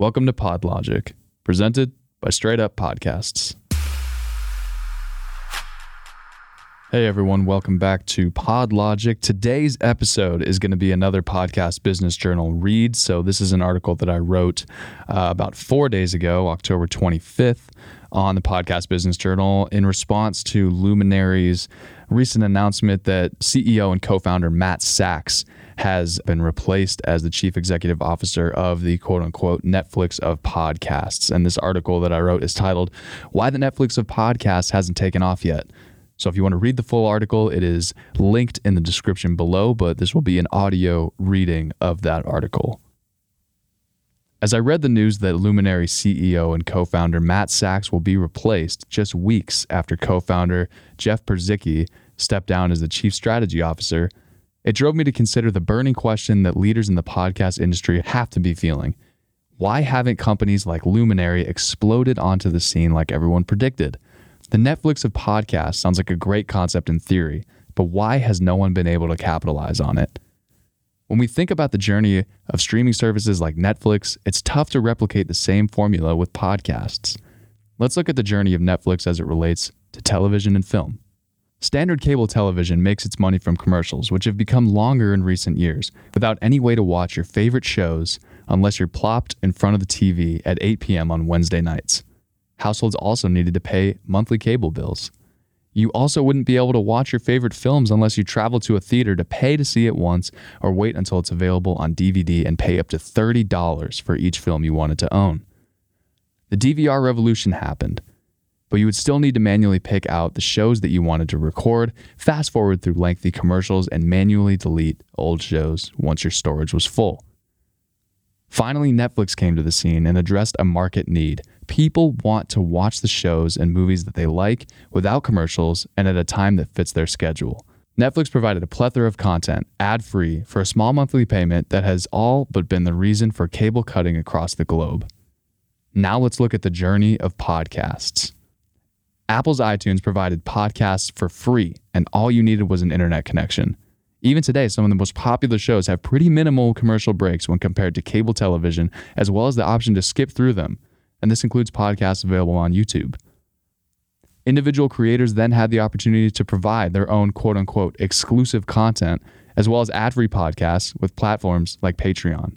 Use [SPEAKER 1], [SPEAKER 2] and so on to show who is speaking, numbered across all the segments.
[SPEAKER 1] Welcome to PodLogic, presented by Straight Up Podcasts. Hey everyone, welcome back to PodLogic. Today's episode is going to be another podcast business journal read. So, this is an article that I wrote uh, about four days ago, October 25th, on the Podcast Business Journal in response to Luminary's recent announcement that CEO and co founder Matt Sacks has been replaced as the chief executive officer of the quote unquote Netflix of podcasts. And this article that I wrote is titled, Why the Netflix of Podcasts Hasn't Taken Off Yet. So if you want to read the full article, it is linked in the description below, but this will be an audio reading of that article. As I read the news that Luminary CEO and co founder Matt Sacks will be replaced just weeks after co founder Jeff Perzicki stepped down as the chief strategy officer, it drove me to consider the burning question that leaders in the podcast industry have to be feeling. Why haven't companies like Luminary exploded onto the scene like everyone predicted? The Netflix of podcasts sounds like a great concept in theory, but why has no one been able to capitalize on it? When we think about the journey of streaming services like Netflix, it's tough to replicate the same formula with podcasts. Let's look at the journey of Netflix as it relates to television and film. Standard cable television makes its money from commercials, which have become longer in recent years, without any way to watch your favorite shows unless you're plopped in front of the TV at 8 p.m. on Wednesday nights. Households also needed to pay monthly cable bills. You also wouldn't be able to watch your favorite films unless you traveled to a theater to pay to see it once or wait until it's available on DVD and pay up to $30 for each film you wanted to own. The DVR revolution happened but you would still need to manually pick out the shows that you wanted to record, fast forward through lengthy commercials, and manually delete old shows once your storage was full. Finally, Netflix came to the scene and addressed a market need. People want to watch the shows and movies that they like without commercials and at a time that fits their schedule. Netflix provided a plethora of content, ad free, for a small monthly payment that has all but been the reason for cable cutting across the globe. Now let's look at the journey of podcasts. Apple's iTunes provided podcasts for free, and all you needed was an internet connection. Even today, some of the most popular shows have pretty minimal commercial breaks when compared to cable television, as well as the option to skip through them, and this includes podcasts available on YouTube. Individual creators then had the opportunity to provide their own quote unquote exclusive content, as well as ad free podcasts with platforms like Patreon.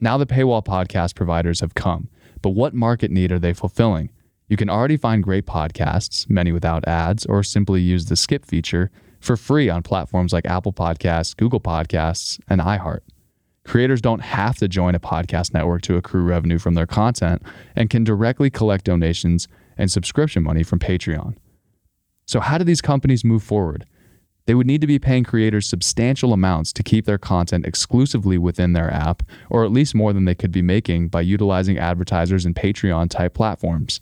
[SPEAKER 1] Now the paywall podcast providers have come, but what market need are they fulfilling? You can already find great podcasts, many without ads, or simply use the skip feature for free on platforms like Apple Podcasts, Google Podcasts, and iHeart. Creators don't have to join a podcast network to accrue revenue from their content and can directly collect donations and subscription money from Patreon. So, how do these companies move forward? They would need to be paying creators substantial amounts to keep their content exclusively within their app, or at least more than they could be making by utilizing advertisers and Patreon type platforms.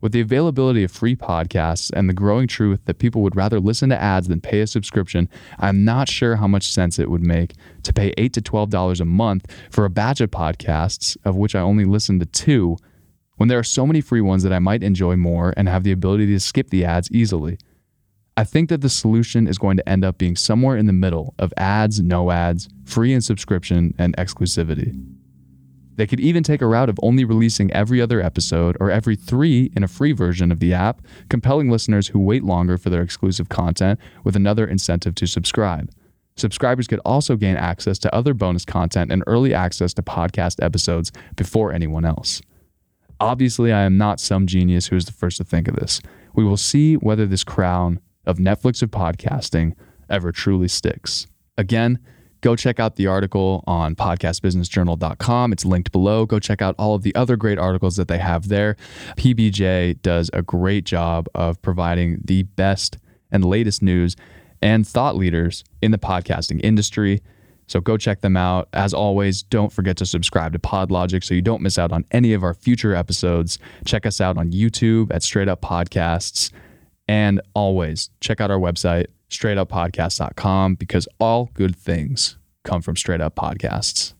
[SPEAKER 1] With the availability of free podcasts and the growing truth that people would rather listen to ads than pay a subscription, I'm not sure how much sense it would make to pay 8 to $12 a month for a batch of podcasts, of which I only listen to two, when there are so many free ones that I might enjoy more and have the ability to skip the ads easily. I think that the solution is going to end up being somewhere in the middle of ads, no ads, free and subscription, and exclusivity. They could even take a route of only releasing every other episode or every three in a free version of the app, compelling listeners who wait longer for their exclusive content with another incentive to subscribe. Subscribers could also gain access to other bonus content and early access to podcast episodes before anyone else. Obviously, I am not some genius who is the first to think of this. We will see whether this crown of Netflix of podcasting ever truly sticks. Again, Go check out the article on podcastbusinessjournal.com. It's linked below. Go check out all of the other great articles that they have there. PBJ does a great job of providing the best and latest news and thought leaders in the podcasting industry. So go check them out. As always, don't forget to subscribe to PodLogic so you don't miss out on any of our future episodes. Check us out on YouTube at Straight Up Podcasts. And always check out our website, straightuppodcast.com, because all good things come from straight up podcasts.